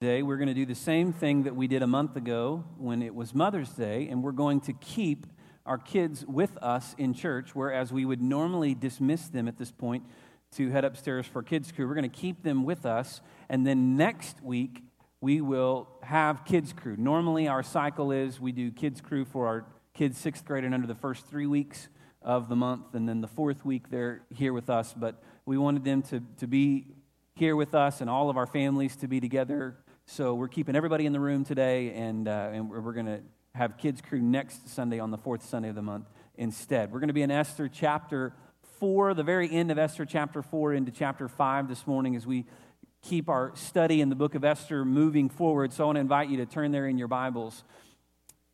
Day, we're going to do the same thing that we did a month ago when it was Mother's Day, and we're going to keep our kids with us in church, whereas we would normally dismiss them at this point to head upstairs for kids' crew. We're going to keep them with us, and then next week we will have kids' crew. Normally, our cycle is we do kids' crew for our kids sixth grade and under the first three weeks of the month, and then the fourth week they're here with us. But we wanted them to, to be here with us and all of our families to be together so we're keeping everybody in the room today, and, uh, and we're, going to have Kids Crew next Sunday on the fourth Sunday of the month instead. We're going to be in Esther chapter 4, the very end of Esther chapter 4 into chapter 5 this morning as we keep our study in the book of Esther moving forward. So I want to invite you to turn there in your Bibles.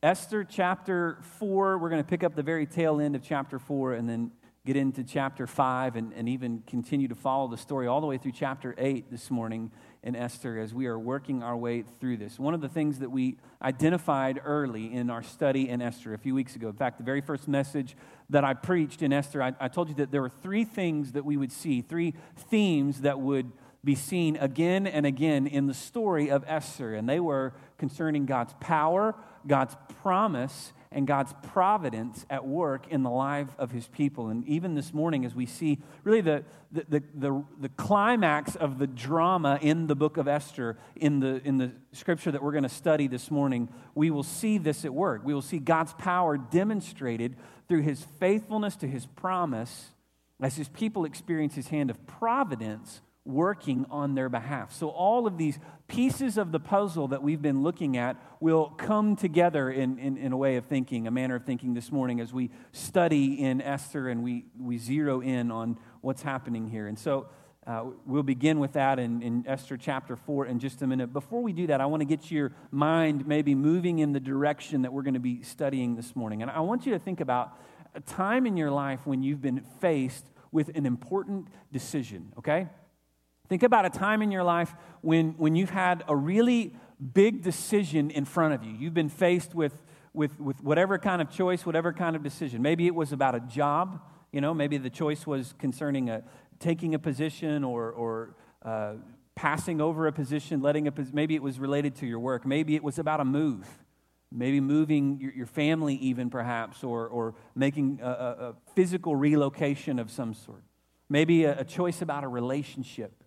Esther chapter 4, we're going to pick up the very tail end of chapter 4 and then get into chapter 5 and, and even continue to follow the story all the way through chapter 8 this morning in Esther as we are working our way through this. One of the things that we identified early in our study in Esther a few weeks ago, in fact, the very first message that I preached in Esther, I, I told you that there were three things that we would see, three themes that would be seen again and again in the story of Esther. And they were concerning God's power, God's promise, and God's providence at work in the life of his people. And even this morning, as we see really the, the, the, the, the climax of the drama in the book of Esther, in the, in the scripture that we're going to study this morning, we will see this at work. We will see God's power demonstrated through his faithfulness to his promise as his people experience his hand of providence working on their behalf. So, all of these pieces of the puzzle that we've been looking at will come together in, in, in, a way of thinking, a manner of thinking this morning as we study in Esther and we, we zero in on what's happening here. And so, uh, we'll begin with that in, in Esther chapter 4 in just a minute. Before we do that, I want to get your mind maybe moving in the direction that we're going to be studying this morning. And I want you to think about a time in your life when you've been faced with an important decision, okay? Think about a time in your life when, when you've had a really big decision in front of you. You've been faced with, with, with whatever kind of choice, whatever kind of decision. Maybe it was about a job, you know, maybe the choice was concerning a, taking a position or, or uh, passing over a position, letting a maybe it was related to your work. Maybe it was about a move. Maybe moving your, your family, even perhaps, or, or making a, a, physical relocation of some sort. Maybe a, a choice about a relationship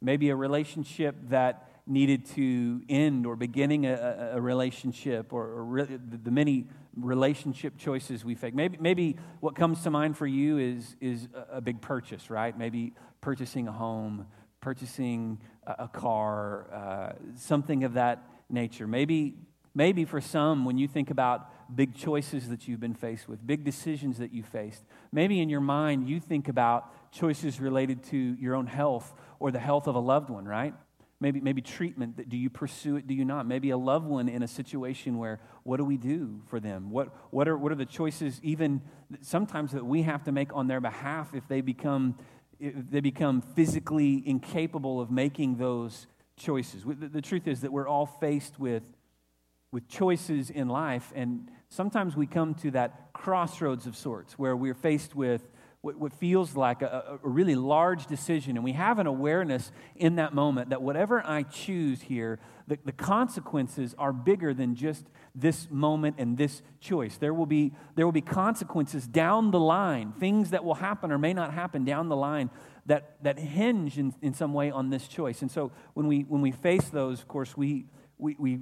maybe a relationship that needed to end or beginning a, a relationship or, or re- the many relationship choices we face. Maybe, maybe what comes to mind for you is, is a big purchase, right? Maybe purchasing a home, purchasing a, a car, uh, something of that nature. Maybe, maybe for some, when you think about big choices that you've been faced with, big decisions that you faced, maybe in your mind you think about choices related to your own health or the health of a loved one, right? Maybe, maybe treatment. Do you pursue it? Do you not? Maybe a loved one in a situation where what do we do for them? What, what, are, what are the choices, even sometimes that we have to make on their behalf if they become, if they become physically incapable of making those choices? The, the truth is that we're all faced with, with choices in life, and sometimes we come to that crossroads of sorts where we're faced with what, what feels like a, a really large decision. And we have an awareness in that moment that whatever I choose here, the, the consequences are bigger than just this moment and this choice. There will, be, there will be consequences down the line, things that will happen or may not happen down the line that, that hinge in, in some way on this choice. And so when we, when we face those, of course, we, we, we,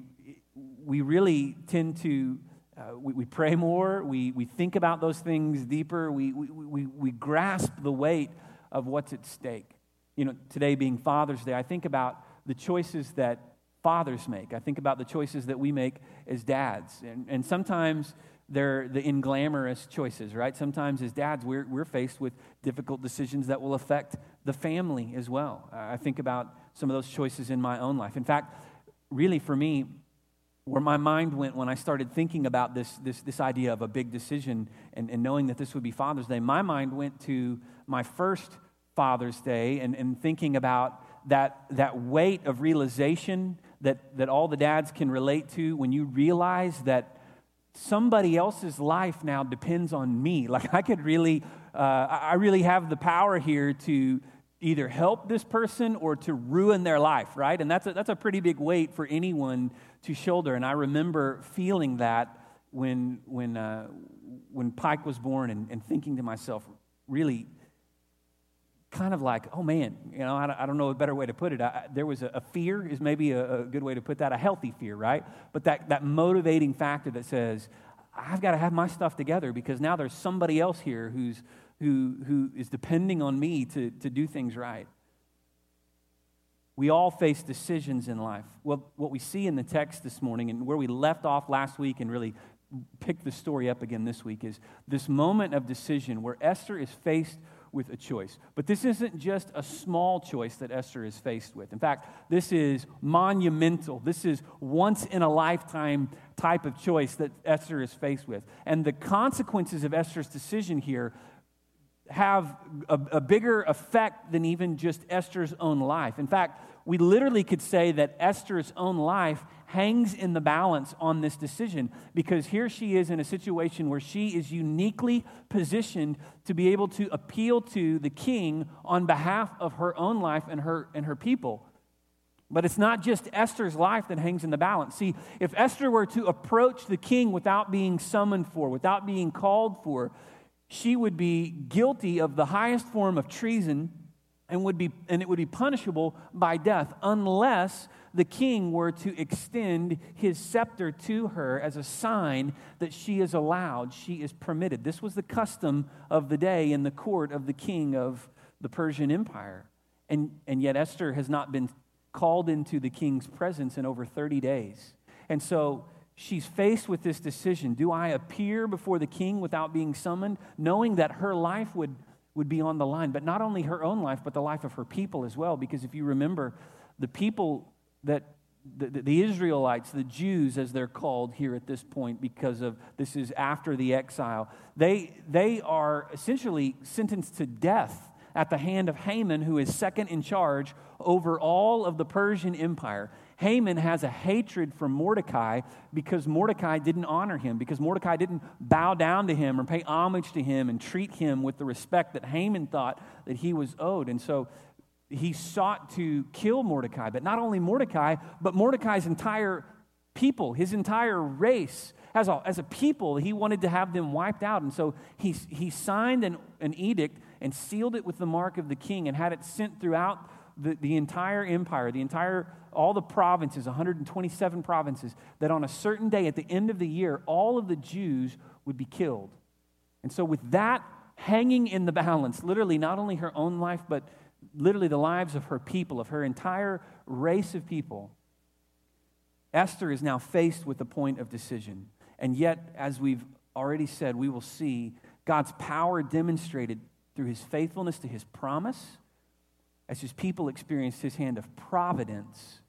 we really tend to uh, we, we pray more, we, we think about those things deeper, we, we, we, we grasp the weight of what's at stake. You know, today being Father's Day, I think about the choices that fathers make. I think about the choices that we make as dads. And, and sometimes they're the inglamorous choices, right? Sometimes as dads, we're, we're faced with difficult decisions that will affect the family as well. I think about some of those choices in my own life. In fact, really for me, where my mind went when I started thinking about this, this, this idea of a big decision and, and knowing that this would be Father's Day, my mind went to my first Father's Day and, and thinking about that, that weight of realization that, that all the dads can relate to when you realize that somebody else's life now depends on me. Like I could really, uh, I really have the power here to, either help this person or to ruin their life, right? And that's a, that's a pretty big weight for anyone to shoulder. And I remember feeling that when, when, uh, when Pike was born and, and thinking to myself, really kind of like, oh man, you know, I, I don't know a better way to put it. I, there was a, a, fear, is maybe a, a, good way to put that, a healthy fear, right? But that, that motivating factor that says, I've got to have my stuff together because now there's somebody else here who's, who, who is depending on me to, to do things right. We all face decisions in life. Well, what we see in the text this morning and where we left off last week and really picked the story up again this week is this moment of decision where Esther is faced with a choice. But this isn't just a small choice that Esther is faced with. In fact, this is monumental. This is once in a lifetime type of choice that Esther is faced with. And the consequences of Esther's decision here have a, a, bigger effect than even just Esther's own life. In fact, we literally could say that Esther's own life hangs in the balance on this decision because here she is in a situation where she is uniquely positioned to be able to appeal to the king on behalf of her own life and her, and her people. But it's not just Esther's life that hangs in the balance. See, if Esther were to approach the king without being summoned for, without being called for, she would be guilty of the highest form of treason and, would be, and it would be punishable by death unless the king were to extend his scepter to her as a sign that she is allowed, she is permitted. This was the custom of the day in the court of the king of the Persian Empire. And, and yet Esther has not been called into the king's presence in over 30 days. And so she's faced with this decision Do I appear before the king without being summoned, knowing that her life would, would be on the line? But not only her own life, but the life of her people as well. Because if you remember, the people that the, the, Israelites, the Jews as they're called here at this point, because of this is after the exile, they, they are essentially sentenced to death at the hand of Haman, who is second in charge over all of the Persian Empire. Haman has a hatred for Mordecai because Mordecai didn't honor him, because Mordecai didn't bow down to him or pay homage to him and treat him with the respect that Haman thought that he was owed. And so he sought to kill Mordecai, but not only Mordecai, but Mordecai's entire people, his entire race. As a, as a people, he wanted to have them wiped out. And so he, he signed an, an edict and sealed it with the mark of the king and had it sent throughout the, the entire empire, the entire, all the provinces, 127 provinces, that on a certain day at the end of the year, all of the Jews would be killed. And so, with that hanging in the balance, literally not only her own life, but literally the lives of her people, of her entire race of people, Esther is now faced with the point of decision. And yet, as we've already said, we will see God's power demonstrated through his faithfulness to his promise, as his people experienced his hand of providence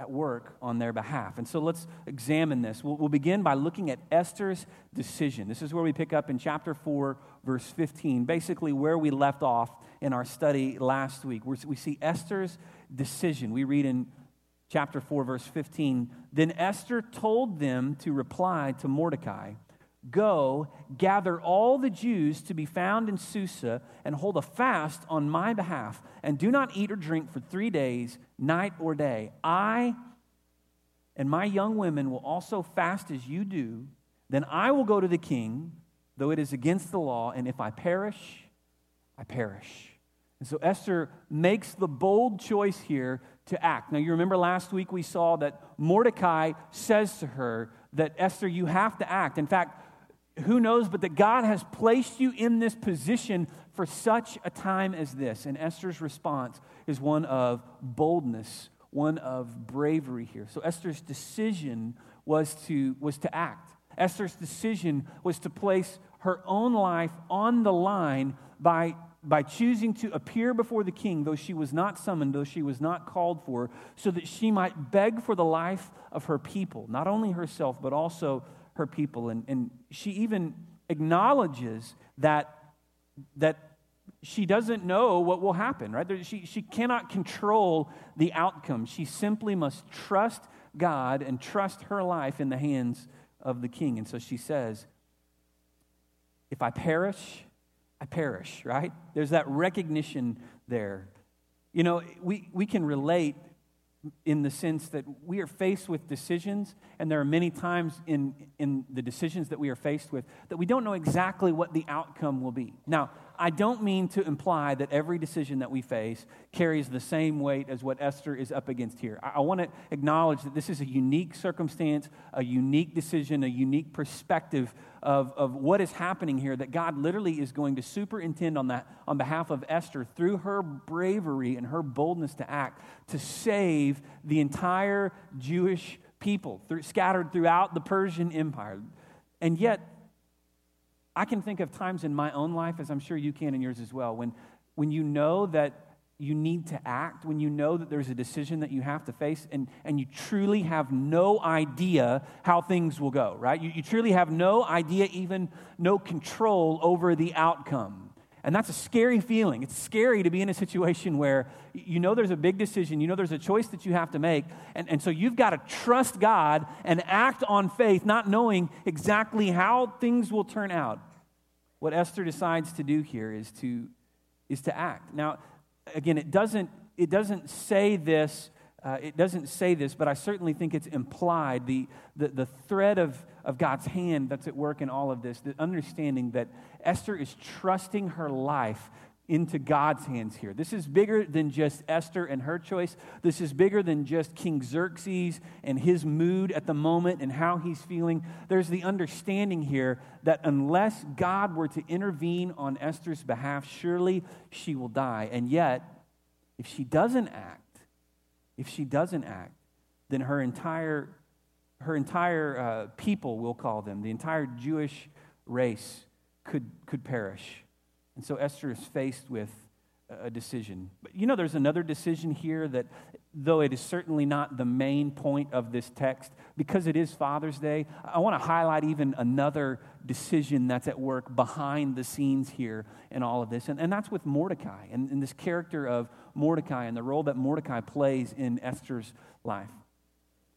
at work on their behalf. And so let's examine this. We'll, we'll, begin by looking at Esther's decision. This is where we pick up in chapter 4, verse 15, basically where we left off in our study last week. We're, we see Esther's decision. We read in chapter 4, verse 15 Then Esther told them to reply to Mordecai Go, gather all the Jews to be found in Susa, and hold a fast on my behalf, and do not eat or drink for three days, night or day. I and my young women will also fast as you do. Then I will go to the king, though it is against the law, and if I perish, I perish. And so Esther makes the bold choice here to act. Now, you remember last week we saw that Mordecai says to her that Esther, you have to act. In fact, who knows but that God has placed you in this position for such a time as this? And Esther's response is one of boldness, one of bravery here. So Esther's decision was to, was to act. Esther's decision was to place her own life on the line by by choosing to appear before the king, though she was not summoned, though she was not called for, so that she might beg for the life of her people, not only herself, but also her people. And, and she even acknowledges that, that she doesn't know what will happen, right? She, she cannot control the outcome. She simply must trust God and trust her life in the hands of the king. And so she says, If I perish, I perish, right? There's that recognition there You know, we, we can relate in the sense that we are faced with decisions, and there are many times in, in the decisions that we are faced with that we don't know exactly what the outcome will be. Now, I don't mean to imply that every decision that we face carries the same weight as what Esther is up against here. I, I want to acknowledge that this is a unique circumstance, a unique decision, a unique perspective of, of what is happening here that God literally is going to superintend on that on behalf of Esther through her bravery and her boldness to act to save the entire Jewish people through, scattered throughout the Persian Empire. And yet, I can think of times in my own life, as I'm sure you can in yours as well, when, when you know that you need to act, when you know that there's a decision that you have to face, and, and you truly have no idea how things will go, right? You, you truly have no idea, even no control over the outcome. And that's a scary feeling. It's scary to be in a situation where you know there's a big decision, you know there's a choice that you have to make, and, and so you've got to trust God and act on faith, not knowing exactly how things will turn out. What Esther decides to do here is to, is to act. Now, again, it doesn't, it doesn't say this. Uh, it doesn't say this, but I certainly think it's implied the, the, the thread of, of God's hand that's at work in all of this, the understanding that Esther is trusting her life into God's hands here. This is bigger than just Esther and her choice. This is bigger than just King Xerxes and his mood at the moment and how he's feeling. There's the understanding here that unless God were to intervene on Esther's behalf, surely she will die. And yet, if she doesn't act, if she doesn't act, then her entire her entire uh, people, we'll call them, the entire Jewish race could, could perish. And so Esther is faced with a decision. But you know, there's another decision here that, though it is certainly not the main point of this text, because it is Father's Day, I want to highlight even another decision that's at work behind the scenes here in all of this. And, and that's with Mordecai and, and this character of Mordecai and the role that Mordecai plays in Esther's life.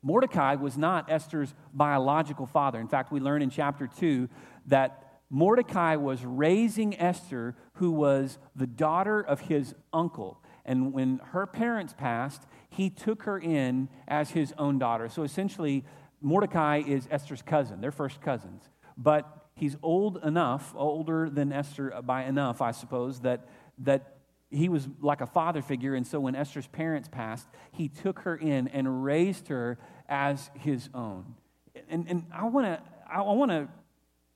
Mordecai was not Esther's biological father. In fact, we learn in chapter 2 that Mordecai was raising Esther, who was the daughter of his uncle. And when her parents passed, he took her in as his own daughter. So essentially, Mordecai is Esther's cousin. They're first cousins. But he's old enough, older than Esther by enough, I suppose, that, that he was like a father figure. And so when Esther's parents passed, he took her in and raised her as his own. And, and I want to I want to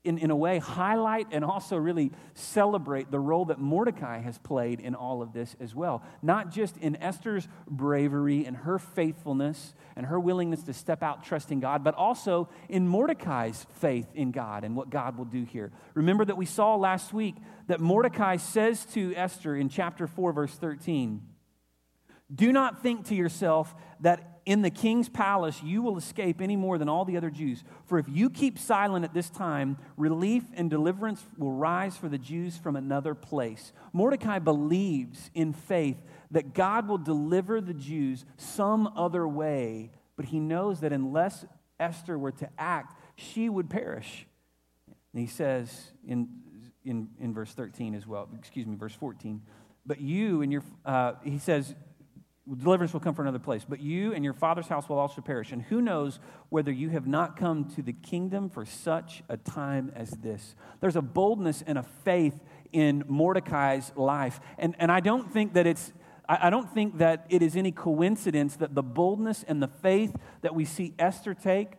in, in a way, highlight and also really celebrate the role that Mordecai has played in all of this as well. Not just in Esther's bravery and her faithfulness and her willingness to step out trusting God, but also in Mordecai's faith in God and what God will do here. Remember that we saw last week that Mordecai says to Esther in chapter 4, verse 13, Do not think to yourself that in the king's palace you will escape any more than all the other Jews. For if you keep silent at this time, relief and deliverance will rise for the Jews from another place. Mordecai believes in faith that God will deliver the Jews some other way, but he knows that unless Esther were to act, she would perish. And he says in, in, in verse 13 as well, excuse me, verse 14, but you and your, uh, he says, deliverance will come from another place. But you and your father's house will also perish. And who knows whether you have not come to the kingdom for such a time as this? There's a boldness and a faith in Mordecai's life. And, and I don't think that it's. I don't think that it is any coincidence that the boldness and the faith that we see Esther take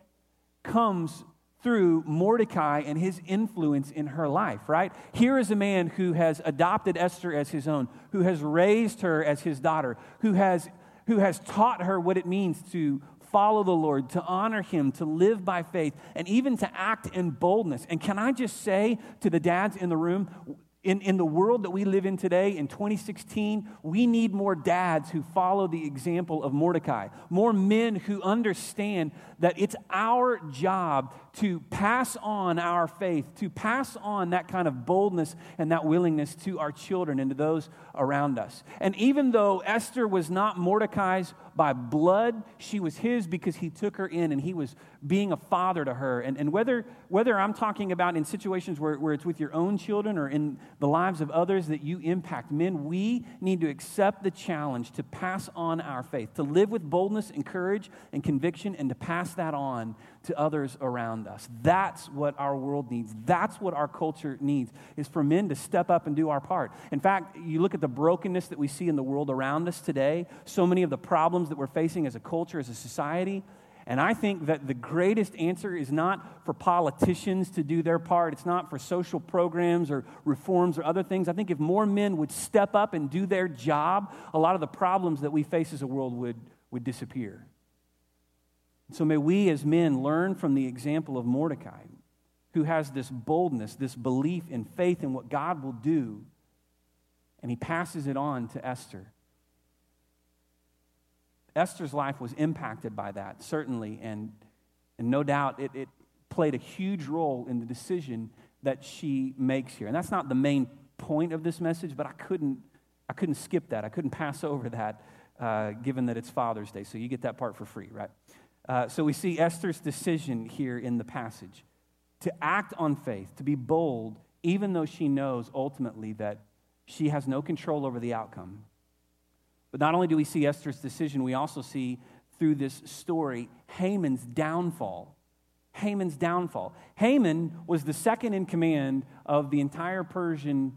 comes through Mordecai and his influence in her life, right? Here is a man who has adopted Esther as his own, who has raised her as his daughter, who has, who has taught her what it means to follow the Lord, to honor him, to live by faith, and even to act in boldness. And can I just say to the dads in the room, in, in the world that we live in today, in 2016, we need more dads who follow the example of Mordecai, more men who understand that it's our job to pass on our faith, to pass on that kind of boldness and that willingness to our children and to those around us. And even though Esther was not Mordecai's by blood, she was his because he took her in and he was being a father to her. And, and whether, whether I'm talking about in situations where, where it's with your own children or in the lives of others that you impact. Men, we need to accept the challenge to pass on our faith, to live with boldness and courage and conviction, and to pass that on to others around us. That's what our world needs. That's what our culture needs, is for men to step up and do our part. In fact, you look at the brokenness that we see in the world around us today, so many of the problems that we're facing as a culture, as a society, and I think that the greatest answer is not for politicians to do their part. It's not for social programs or reforms or other things. I think if more men would step up and do their job, a lot of the problems that we face as a world would, would disappear. So may we as men learn from the example of Mordecai, who has this boldness, this belief in faith in what God will do, and he passes it on to Esther. Esther's life was impacted by that, certainly, and, and no doubt it, it played a huge role in the decision that she makes here. And that's not the main point of this message, but I couldn't, I couldn't skip that. I couldn't pass over that, uh, given that it's Father's Day. So you get that part for free, right? Uh, so we see Esther's decision here in the passage to act on faith, to be bold, even though she knows ultimately that she has no control over the outcome. But not only do we see Esther's decision, we also see through this story Haman's downfall. Haman's downfall. Haman was the second in command of the entire Persian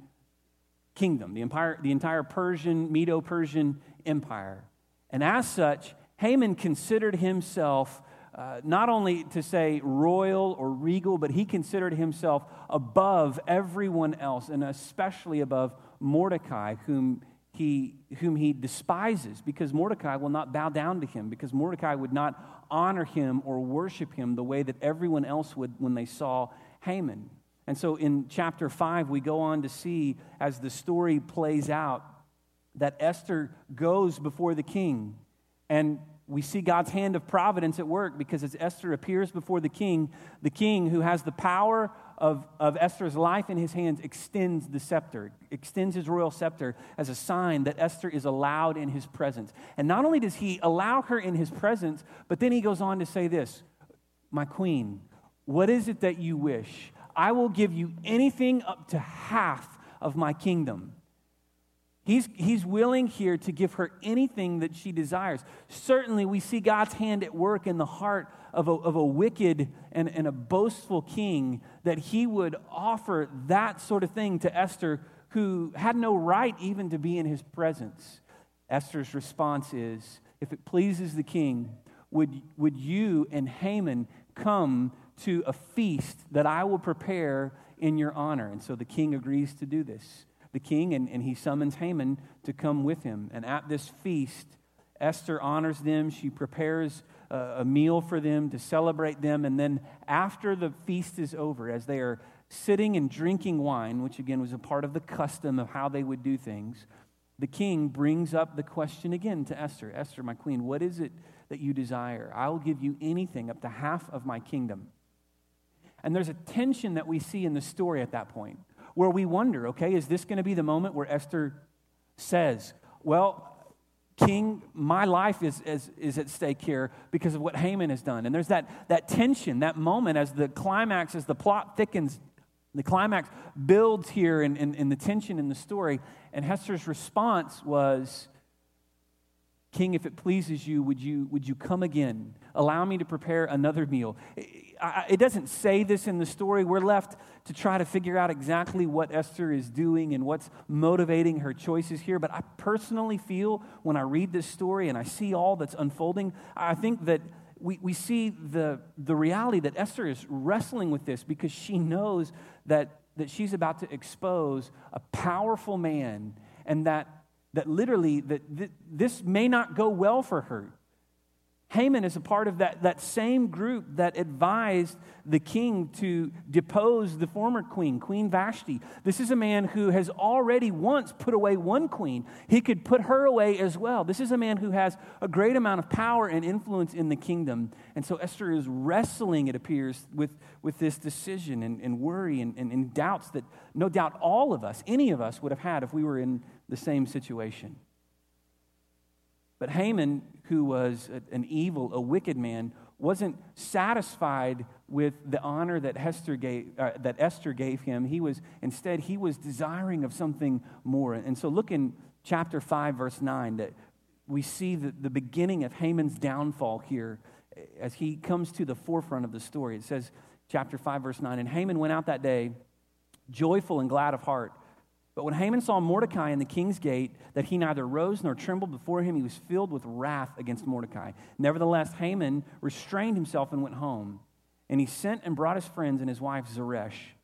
kingdom, the entire, the entire Persian, Medo Persian empire. And as such, Haman considered himself uh, not only to say royal or regal, but he considered himself above everyone else, and especially above Mordecai, whom he, whom he despises, because Mordecai will not bow down to him, because Mordecai would not honor him or worship him the way that everyone else would when they saw Haman. And so in chapter 5, we go on to see, as the story plays out, that Esther goes before the king. And we see God's hand of providence at work because as Esther appears before the king, the king who has the power of, of Esther's life in his hands extends the scepter, extends his royal scepter as a sign that Esther is allowed in his presence. And not only does he allow her in his presence, but then he goes on to say this My queen, what is it that you wish? I will give you anything up to half of my kingdom. He's, he's willing here to give her anything that she desires. Certainly, we see God's hand at work in the heart of a, of a wicked and, and a boastful king that he would offer that sort of thing to Esther, who had no right even to be in his presence. Esther's response is If it pleases the king, would, would you and Haman come to a feast that I will prepare in your honor? And so the king agrees to do this. The king, and, and he summons Haman to come with him. And at this feast, Esther honors them. She prepares a meal for them to celebrate them. And then after the feast is over, as they are sitting and drinking wine, which again was a part of the custom of how they would do things, the king brings up the question again to Esther Esther, my queen, what is it that you desire? I will give you anything up to half of my kingdom. And there's a tension that we see in the story at that point where we wonder okay, is this going to be the moment where Esther says, Well, King, my life is, is, is at stake here because of what Haman has done. And there's that, that tension, that moment as the climax, as the plot thickens, the climax builds here in, in, in the tension in the story. And Esther's response was, King, if it pleases you, would you, would you come again? Allow me to prepare another meal. It doesn't say this in the story. We're left to try to figure out exactly what Esther is doing and what's motivating her choices here. But I personally feel when I read this story and I see all that's unfolding, I think that we, we see the, the reality that Esther is wrestling with this because she knows that, that she's about to expose a powerful man and that, that literally that th- this may not go well for her. Haman is a part of that, that same group that advised the king to depose the former queen, Queen Vashti. This is a man who has already once put away one queen. He could put her away as well. This is a man who has a great amount of power and influence in the kingdom. And so Esther is wrestling, it appears, with, with this decision and, and worry and, and, and doubts that no doubt all of us, any of us, would have had if we were in the same situation. But Haman, who was an evil, a wicked man, wasn't satisfied with the honor that Esther gave, uh, that Esther gave him. He was, instead, he was desiring of something more. And so look in chapter 5, verse 9, that we see the, the beginning of Haman's downfall here as he comes to the forefront of the story. It says, chapter 5, verse 9, and Haman went out that day joyful and glad of heart. But when Haman saw Mordecai in the king's gate, that he neither rose nor trembled before him, he was filled with wrath against Mordecai. Nevertheless, Haman restrained himself and went home. And he sent and brought his friends and his wife Zeresh.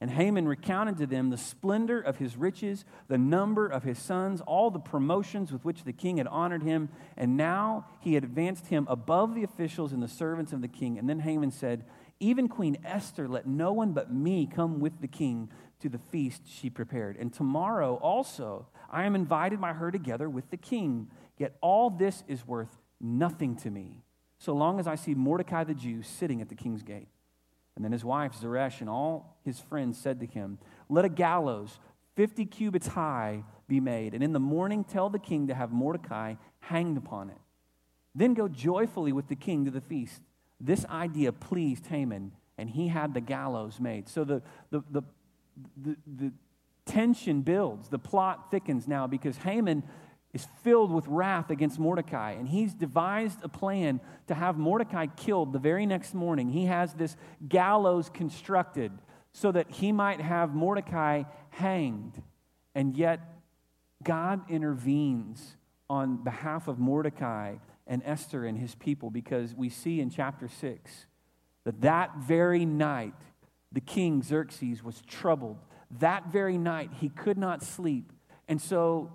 And Haman recounted to them the splendor of his riches, the number of his sons, all the promotions with which the king had honored him. And now he had advanced him above the officials and the servants of the king. And then Haman said, Even Queen Esther, let no one but me come with the king to the feast she prepared. And tomorrow also I am invited by her together with the king. Yet all this is worth nothing to me, so long as I see Mordecai the Jew sitting at the king's gate. And then his wife Zeresh and all his friends said to him, Let a gallows 50 cubits high be made, and in the morning tell the king to have Mordecai hanged upon it. Then go joyfully with the king to the feast. This idea pleased Haman, and he had the gallows made. So the, the, the, the, the tension builds, the plot thickens now because Haman is filled with wrath against Mordecai, and he's devised a plan to have Mordecai killed the very next morning. He has this gallows constructed so that he might have Mordecai hanged. And yet, God intervenes on behalf of Mordecai and Esther and his people because we see in chapter 6 that that very night, the king Xerxes was troubled. That very night, he could not sleep. And so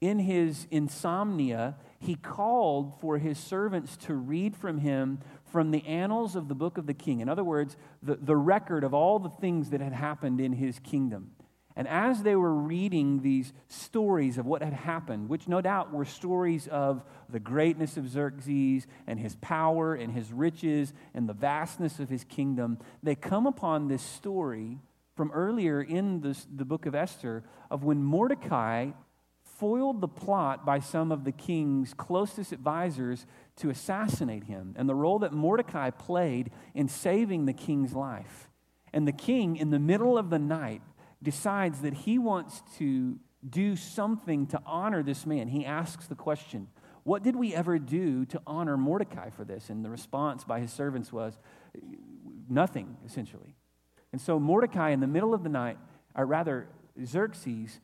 in his insomnia, he called for his servants to read from him from the annals of the book of the king. In other words, the, the record of all the things that had happened in his kingdom. And as they were reading these stories of what had happened, which no doubt were stories of the greatness of Xerxes and his power and his riches and the vastness of his kingdom, they come upon this story from earlier in this, the book of Esther of when Mordecai foiled the plot by some of the king's closest advisors to assassinate him, and the role that Mordecai played in saving the king's life. And the king, in the middle of the night, decides that he wants to do something to honor this man. He asks the question, What did we ever do to honor Mordecai for this? And the response by his servants was, Nothing, essentially. And so Mordecai, in the middle of the night, or rather, Xerxes,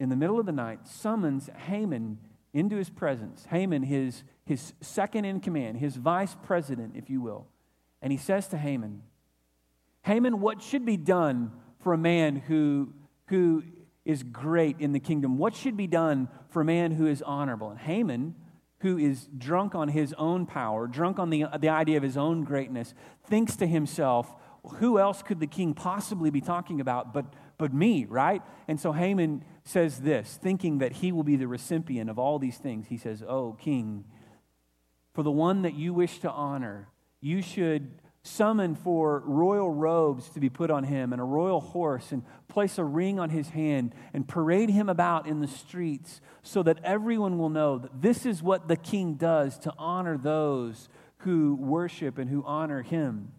in the middle of the night, summons Haman into his presence. Haman, his, his second in command, his vice president, if you will. And he says to Haman, Haman, what should be done for a man who, who is great in the kingdom? What should be done for a man who is honorable? And Haman, who is drunk on his own power, drunk on the, the idea of his own greatness, thinks to himself, who else could the king possibly be talking about but, but me, right? And so Haman says this, thinking that he will be the recipient of all these things. He says, Oh, king, for the one that you wish to honor, you should summon for royal robes to be put on him and a royal horse and place a ring on his hand and parade him about in the streets so that everyone will know that this is what the king does to honor those who worship and who honor him.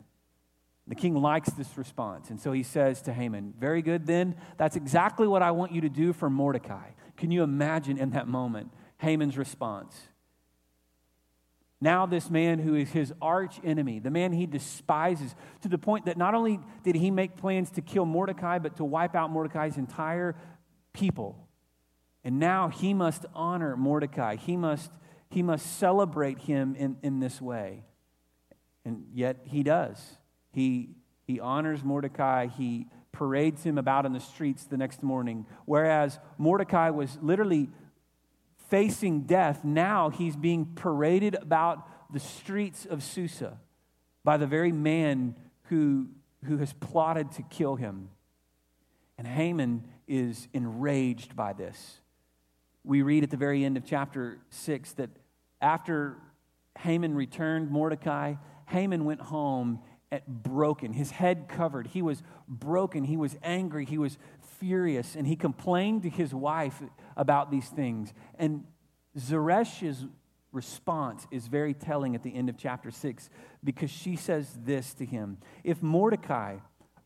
The king likes this response. And so he says to Haman, Very good, then. That's exactly what I want you to do for Mordecai. Can you imagine in that moment Haman's response? Now, this man who is his arch enemy, the man he despises, to the point that not only did he make plans to kill Mordecai, but to wipe out Mordecai's entire people. And now he must honor Mordecai. He must, he must celebrate him in, in this way. And yet he does. He, he honors Mordecai. He parades him about in the streets the next morning. Whereas Mordecai was literally facing death, now he's being paraded about the streets of Susa by the very man who, who has plotted to kill him. And Haman is enraged by this. We read at the very end of chapter 6 that after Haman returned Mordecai, Haman went home at broken, his head covered. He was broken. He was angry. He was furious. And he complained to his wife about these things. And Zeresh's response is very telling at the end of chapter 6 because she says this to him If Mordecai,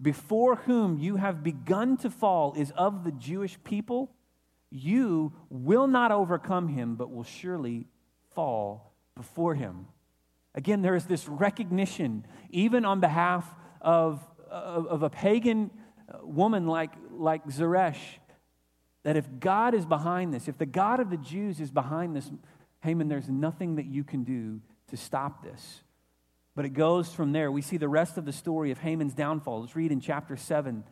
before whom you have begun to fall, is of the Jewish people, you will not overcome him, but will surely fall before him. Again, there is this recognition, even on behalf of, of, of a pagan woman like, like Zeresh, that if God is behind this, if the God of the Jews is behind this, Haman, there's nothing that you can do to stop this. But it goes from there. We see the rest of the story of Haman's downfall. Let's read in chapter 7.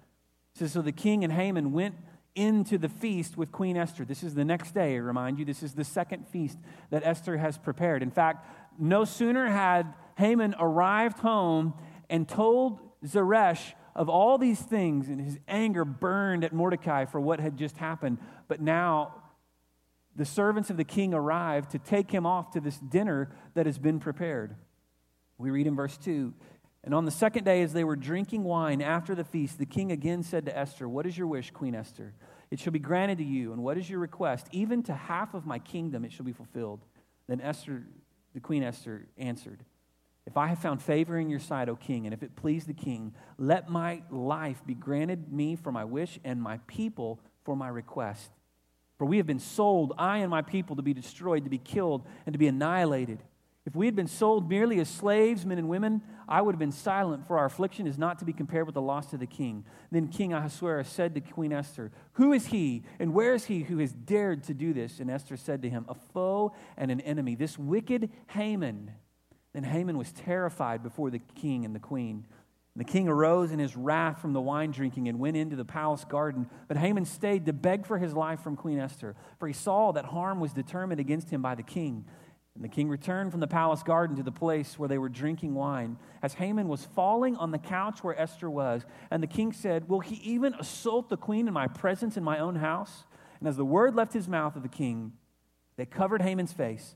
It says, So the king and Haman went into the feast with Queen Esther. This is the next day, I remind you. This is the second feast that Esther has prepared. In fact, no sooner had Haman arrived home and told Zeresh of all these things, and his anger burned at Mordecai for what had just happened. But now the servants of the king arrive to take him off to this dinner that has been prepared. We read in verse 2 And on the second day, as they were drinking wine after the feast, the king again said to Esther, What is your wish, Queen Esther? It shall be granted to you. And what is your request? Even to half of my kingdom it shall be fulfilled. Then Esther, the Queen Esther, answered, if I have found favor in your sight, O king, and if it please the king, let my life be granted me for my wish and my people for my request. For we have been sold, I and my people, to be destroyed, to be killed, and to be annihilated. If we had been sold merely as slaves, men and women, I would have been silent, for our affliction is not to be compared with the loss of the king. Then King Ahasuerus said to Queen Esther, Who is he, and where is he who has dared to do this? And Esther said to him, A foe and an enemy, this wicked Haman then Haman was terrified before the king and the queen. And the king arose in his wrath from the wine drinking and went into the palace garden. But Haman stayed to beg for his life from Queen Esther, for he saw that harm was determined against him by the king. And the king returned from the palace garden to the place where they were drinking wine, as Haman was falling on the couch where Esther was. And the king said, Will he even assault the queen in my presence in my own house? And as the word left his mouth of the king, they covered Haman's face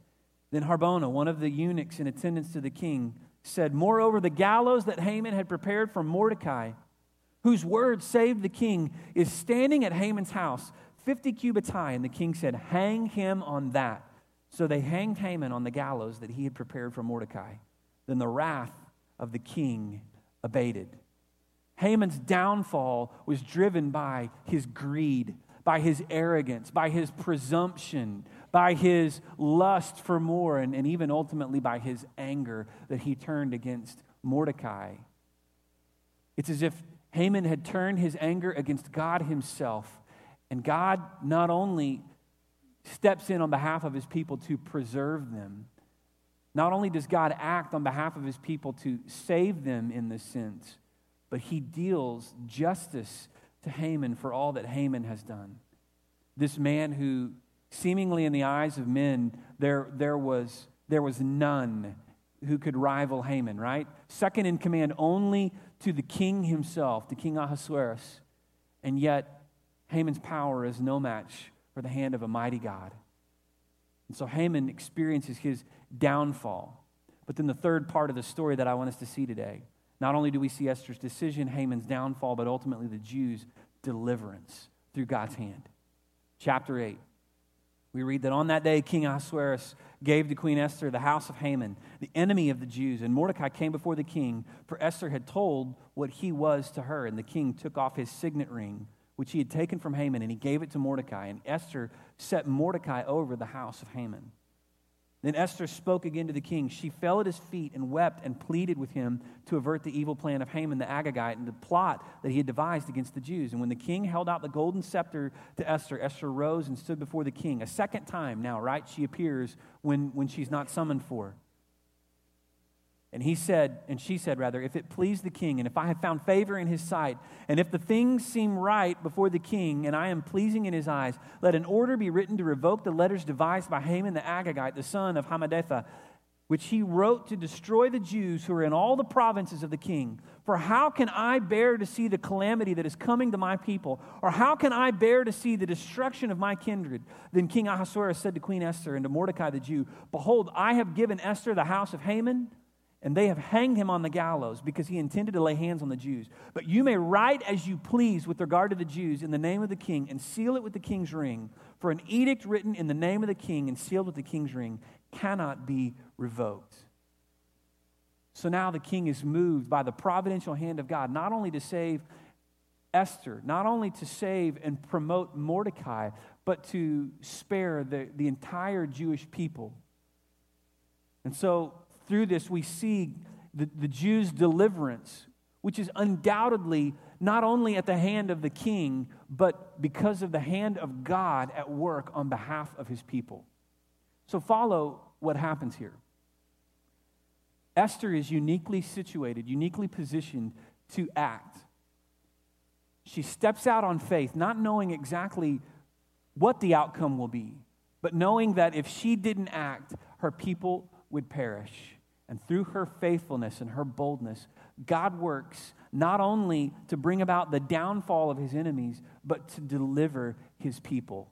then Harbona, one of the eunuchs in attendance to the king, said, Moreover, the gallows that Haman had prepared for Mordecai, whose word saved the king, is standing at Haman's house, 50 cubits high. And the king said, Hang him on that. So they hanged Haman on the gallows that he had prepared for Mordecai. Then the wrath of the king abated. Haman's downfall was driven by his greed, by his arrogance, by his presumption, by his lust for more, and, and even ultimately by his anger that he turned against Mordecai. It's as if Haman had turned his anger against God himself, and God not only steps in on behalf of his people to preserve them, not only does God act on behalf of his people to save them in this sense, but he deals justice to Haman for all that Haman has done. This man who Seemingly, in the eyes of men, there, there, was, there was none who could rival Haman, right? Second in command only to the king himself, to King Ahasuerus. And yet, Haman's power is no match for the hand of a mighty God. And so Haman experiences his downfall. But then the third part of the story that I want us to see today not only do we see Esther's decision, Haman's downfall, but ultimately the Jews' deliverance through God's hand. Chapter 8. We read that on that day, King Ahasuerus gave to Queen Esther the house of Haman, the enemy of the Jews. And Mordecai came before the king, for Esther had told what he was to her. And the king took off his signet ring, which he had taken from Haman, and he gave it to Mordecai. And Esther set Mordecai over the house of Haman. Then Esther spoke again to the king. She fell at his feet and wept and pleaded with him to avert the evil plan of Haman the Agagite and the plot that he had devised against the Jews. And when the king held out the golden scepter to Esther, Esther rose and stood before the king. A second time now, right? She appears when, when she's not summoned for. And he said, and she said, rather, if it please the king, and if I have found favor in his sight, and if the things seem right before the king, and I am pleasing in his eyes, let an order be written to revoke the letters devised by Haman the Agagite, the son of Hammedatha, which he wrote to destroy the Jews who are in all the provinces of the king. For how can I bear to see the calamity that is coming to my people? Or how can I bear to see the destruction of my kindred? Then King Ahasuerus said to Queen Esther and to Mordecai the Jew, Behold, I have given Esther the house of Haman and they have hanged him on the gallows because he intended to lay hands on the Jews. But you may write as you please with regard to the Jews in the name of the king and seal it with the king's ring. For an edict written in the name of the king and sealed with the king's ring cannot be revoked. So now the king is moved by the providential hand of God, not only to save Esther, not only to save and promote Mordecai, but to spare the, the entire Jewish people. And so through this, we see the, the Jews' deliverance, which is undoubtedly not only at the hand of the king, but because of the hand of God at work on behalf of his people. So follow what happens here. Esther is uniquely situated, uniquely positioned to act. She steps out on faith, not knowing exactly what the outcome will be, but knowing that if she didn't act, her people would perish. And through her faithfulness and her boldness, God works not only to bring about the downfall of his enemies, but to deliver his people.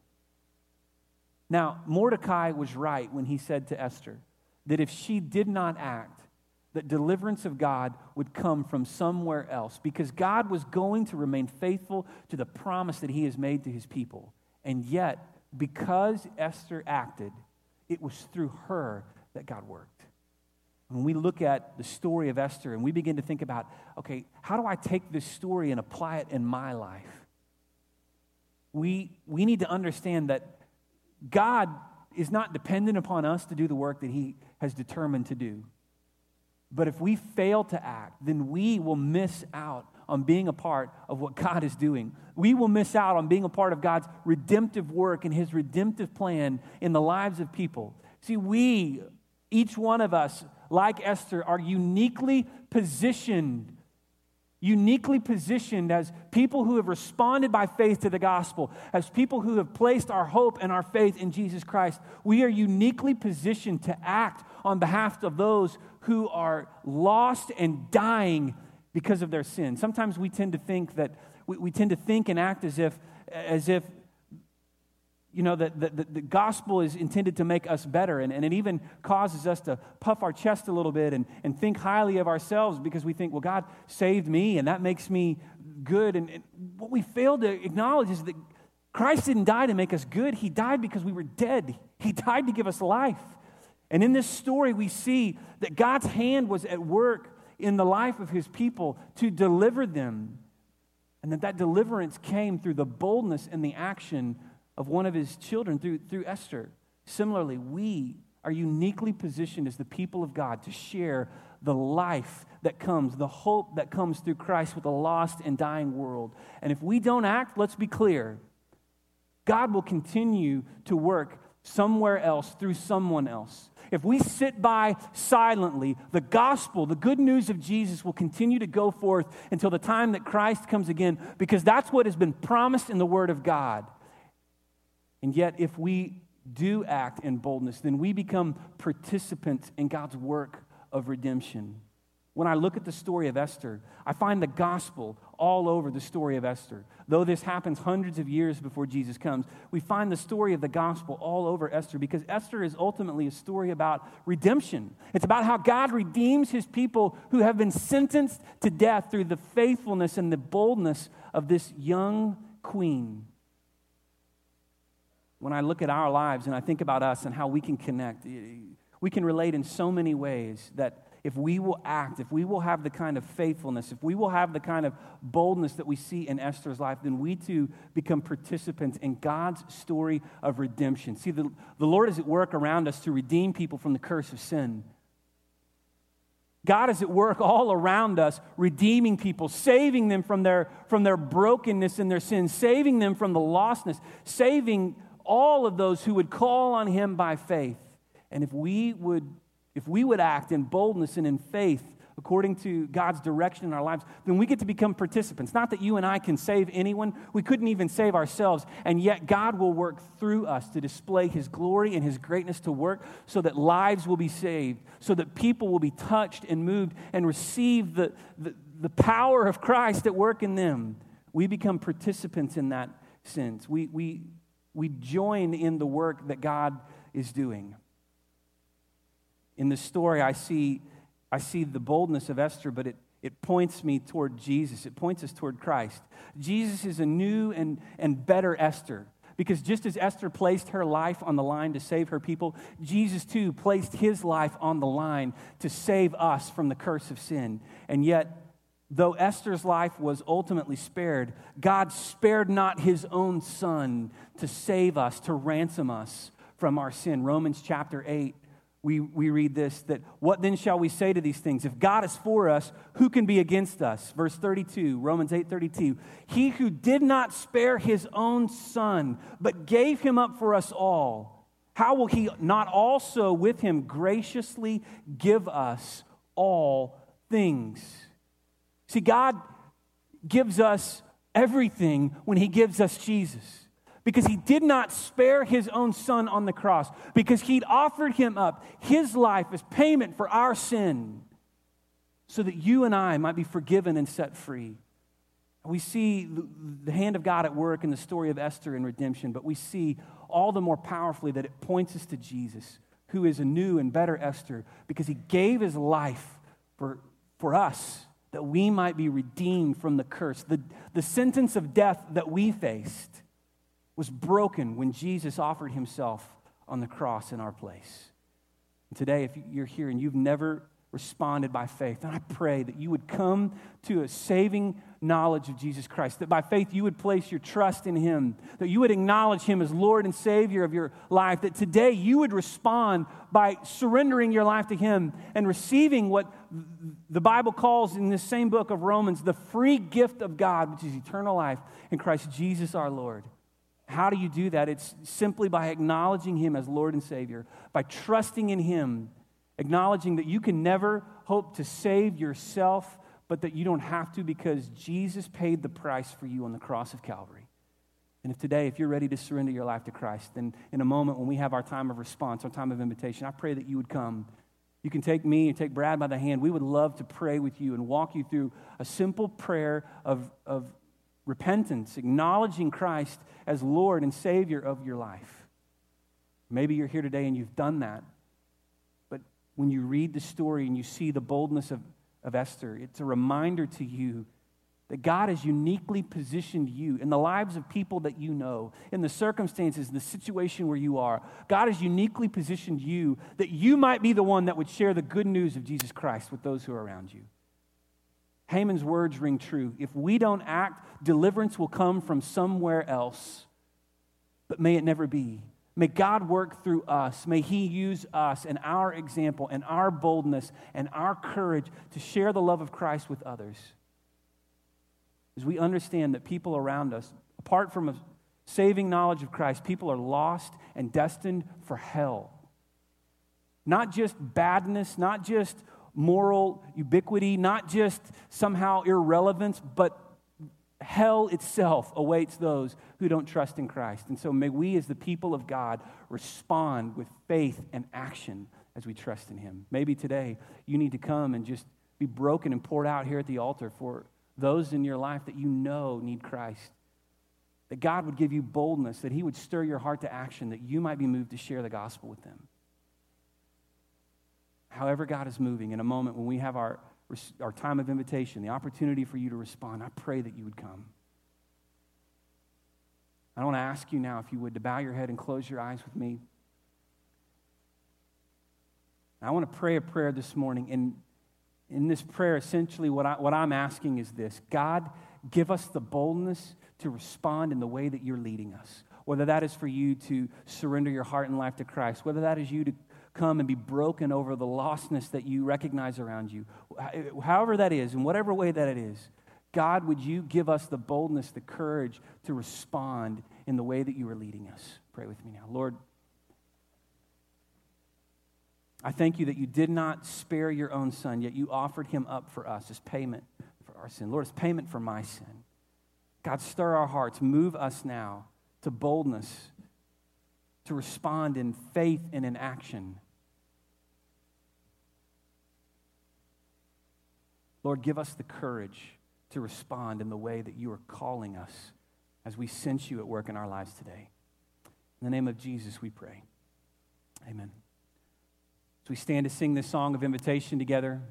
Now, Mordecai was right when he said to Esther that if she did not act, that deliverance of God would come from somewhere else because God was going to remain faithful to the promise that he has made to his people. And yet, because Esther acted, it was through her that God worked. When we look at the story of Esther and we begin to think about, okay, how do I take this story and apply it in my life? We, we need to understand that God is not dependent upon us to do the work that He has determined to do. But if we fail to act, then we will miss out on being a part of what God is doing. We will miss out on being a part of God's redemptive work and His redemptive plan in the lives of people. See, we, each one of us, like Esther, are uniquely positioned uniquely positioned as people who have responded by faith to the gospel, as people who have placed our hope and our faith in Jesus Christ. We are uniquely positioned to act on behalf of those who are lost and dying because of their sin. Sometimes we tend to think that we, we tend to think and act as if as if you know, that the, the, gospel is intended to make us better, and, and it even causes us to puff our chest a little bit and, and think highly of ourselves because we think, well, God saved me, and that makes me good. And, and what we fail to acknowledge is that Christ didn't die to make us good, He died because we were dead. He died to give us life. And in this story, we see that God's hand was at work in the life of His people to deliver them, and that that deliverance came through the boldness and the action of one of his children through, through Esther. Similarly, we are uniquely positioned as the people of God to share the life that comes, the hope that comes through Christ with a lost and dying world. And if we don't act, let's be clear, God will continue to work somewhere else through someone else. If we sit by silently, the gospel, the good news of Jesus will continue to go forth until the time that Christ comes again, because that's what has been promised in the Word of God. And yet, if we do act in boldness, then we become participants in God's work of redemption. When I look at the story of Esther, I find the gospel all over the story of Esther. Though this happens hundreds of years before Jesus comes, we find the story of the gospel all over Esther because Esther is ultimately a story about redemption. It's about how God redeems his people who have been sentenced to death through the faithfulness and the boldness of this young queen when I look at our lives and I think about us and how we can connect, we can relate in so many ways that if we will act, if we will have the kind of faithfulness, if we will have the kind of boldness that we see in Esther's life, then we too become participants in God's story of redemption. See, the, the Lord is at work around us to redeem people from the curse of sin. God is at work all around us, redeeming people, saving them from their, from their brokenness and their sins, saving them from the lostness, saving all of those who would call on him by faith. And if we would, if we would act in boldness and in faith according to God's direction in our lives, then we get to become participants. Not that you and I can save anyone, we couldn't even save ourselves, and yet God will work through us to display his glory and his greatness to work so that lives will be saved, so that people will be touched and moved and receive the, the, the power of Christ at work in them. We become participants in that sense. We, we, we join in the work that God is doing. In the story, I see, I see the boldness of Esther, but it, it points me toward Jesus. It points us toward Christ. Jesus is a new and, and better Esther. Because just as Esther placed her life on the line to save her people, Jesus too placed his life on the line to save us from the curse of sin. And yet, though Esther's life was ultimately spared, God spared not his own son to save us, to ransom us from our sin. Romans chapter 8 we, we read this that what then shall we say to these things? If god is for us who can be against us? Verse 32 romans 8 32 he who did not spare his own son but gave him up for us all how will he not also with him graciously give us all things see god gives us everything when he gives us jesus. Because he did not spare his own son on the cross, because he'd offered him up, his life as payment for our sin, so that you and I might be forgiven and set free. We see the hand of God at work in the story of Esther and redemption, but we see all the more powerfully that it points us to Jesus, who is a new and better Esther, because he gave his life for, for us that we might be redeemed from the curse, the, the sentence of death that we faced was broken when Jesus offered himself on the cross in our place. And today, if you're here and you've never responded by faith, then I pray that you would come to a saving knowledge of Jesus Christ, that by faith you would place your trust in Him, that you would acknowledge Him as Lord and Savior of your life, that today you would respond by surrendering your life to Him and receiving what the Bible calls in this same book of Romans the free gift of God, which is eternal life in Christ Jesus our Lord. How do you do that? It's simply by acknowledging Him as Lord and Savior, by trusting in Him, acknowledging that you can never hope to save yourself, but that you don't have to because Jesus paid the price for you on the cross of Calvary. And if today, if you're ready to surrender your life to Christ, then in a moment when we have our time of response, our time of invitation, I pray that you would come. You can take me and take Brad by the hand. We would love to pray with you and walk you through a simple prayer of, of repentance, acknowledging Christ as Lord and Savior of your life. Maybe you're here today and you've done that. But when you read the story and you see the boldness of, of Esther, it's a reminder to you that God has uniquely positioned you in the lives of people that you know, in the circumstances, the situation where you are. God has uniquely positioned you that you might be the one that would share the good news of Jesus Christ with those who are around you. Haman's words ring true. If we don't act, deliverance will come from somewhere else. But may it never be. May God work through us. May He use us and our example and our boldness and our courage to share the love of Christ with others. As we understand that people around us, apart from a saving knowledge of Christ, people are lost and destined for hell. Not just badness, not just moral ubiquity, not just somehow irrelevance, but hell itself awaits those who don't trust in Christ. And so may we, as the people of God, respond with faith and action as we trust in Him. Maybe today you need to come and just be broken and poured out here at the altar for those in your life that you know need Christ. That God would give you boldness, that He would stir your heart to action, that you might be moved to share the gospel with them however God is moving, in a moment when we have our, our time of invitation, the opportunity for you to respond, I pray that you would come. I want to ask you now, if you would, to bow your head and close your eyes with me. I want to pray a prayer this morning. And in this prayer, essentially, what, I, what I'm asking is this God, give us the boldness to respond in the way that you're leading us. Whether that is for you to surrender your heart and life to Christ, whether that is you to come and be broken over the lostness that you recognize around you. However, that is, in whatever way that it is, God, would you give us the boldness, the courage to respond in the way that you are leading us? Pray with me now. Lord, I thank you that you did not spare your own son, yet you offered him up for us as payment for our sin. Lord, as payment for my sin. God, stir our hearts, move us now to boldness, to respond in faith and in action Lord, give us the courage to respond in the way that you are calling us as we sense you at work in our lives today. In the name of Jesus, we pray. Amen. As we stand to sing this song of invitation together,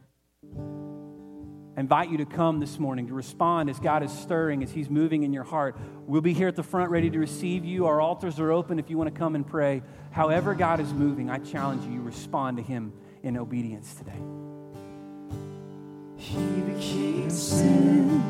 I invite you to come this morning to respond as God is stirring, as He's moving in your heart. We'll be here at the front ready to receive you. Our altars are open if you want to come and pray. However, God is moving, I challenge you, you respond to Him in obedience today. He became sin.